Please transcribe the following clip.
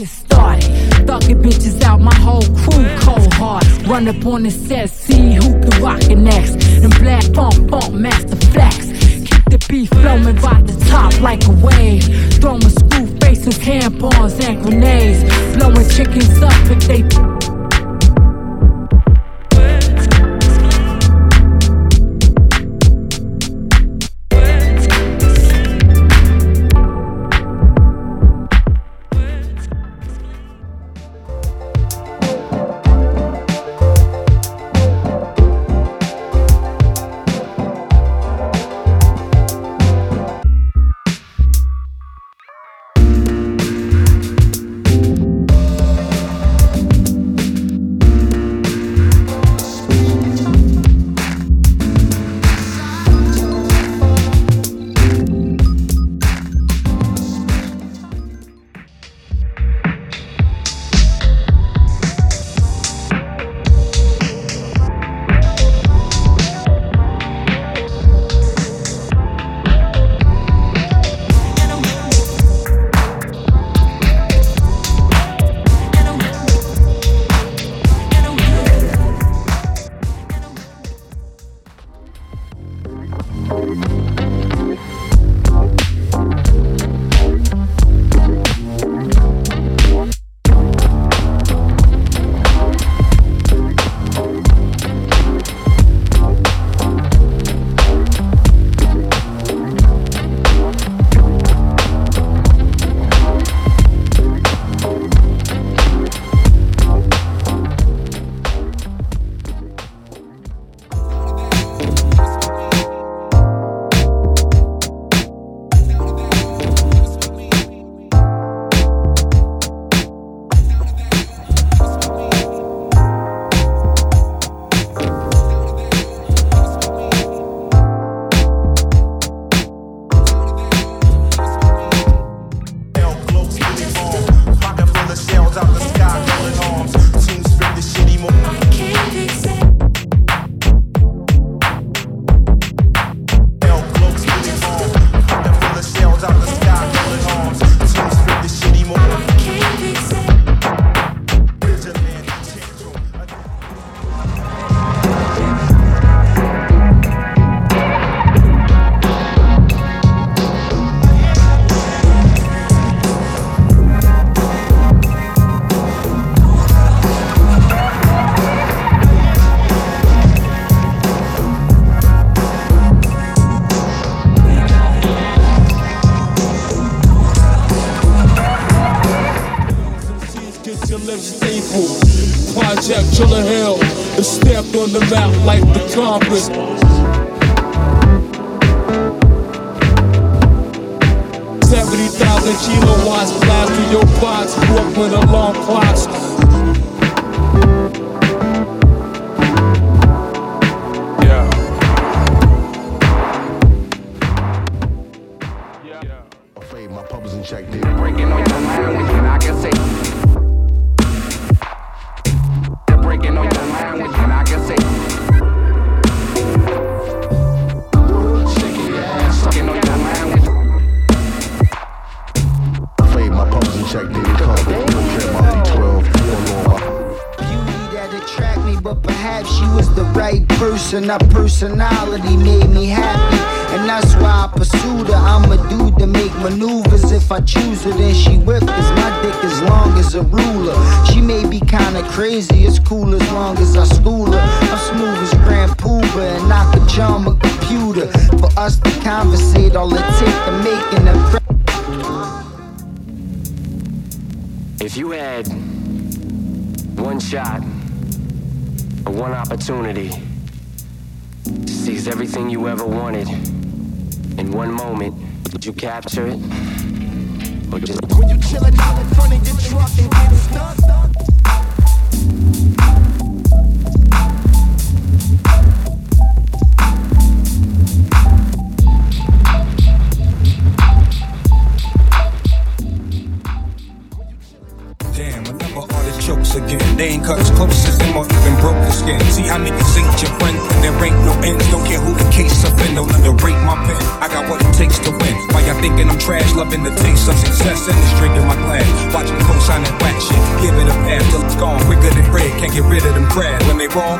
Just started. Thugging bitches out, my whole crew cold hard. Run up on the set, see who can rock it next. And black funk, funk, master flex. Keep the beat flowing by the top like a wave. Throwing screw faces, tampons, and grenades. Blowing chickens up if they Project Chiller Hill is stamped on the map like the compass. Seventy thousand kilowatts blast through your box, Brooklyn alarm clocks. Yeah. Yeah. Afraid my pub was in check, dude. Breaking on your language, and I can say. Breaking on your language, and I can say. Shaking your ass, sucking on your language. Afraid my pub was in check, dude. Come on, don't trip my B12. Forlorn. beauty that attract me, but perhaps she was the right person. Her personality made me happy, and that's why I pursued her. I'm a dude to make maneuvers. If I choose her, then she with, cause my dick is long as a ruler. She may be kinda crazy, it's cool as long as I school her. I'm smooth as Grand Puba, and I could charm a computer. For us to conversate, all it take to make an impression. If you had one shot or one opportunity to seize everything you ever wanted in one moment, Did you capture it? Or just When you chillin' out in front of your truck and get stuck. Damn, another artist chokes again. They ain't cut as close as them even broke the skin. See how niggas ain't your friend there ain't no ends. Don't care who the case offend, don't underrate my pen. I got what it takes to win. Why y'all thinking I'm trash? Loving the taste of success and this drink in my glass. Watching coast sign that whack shit. Give it a pass till it's gone quicker than bread. Can't get rid of them crabs when they wrong.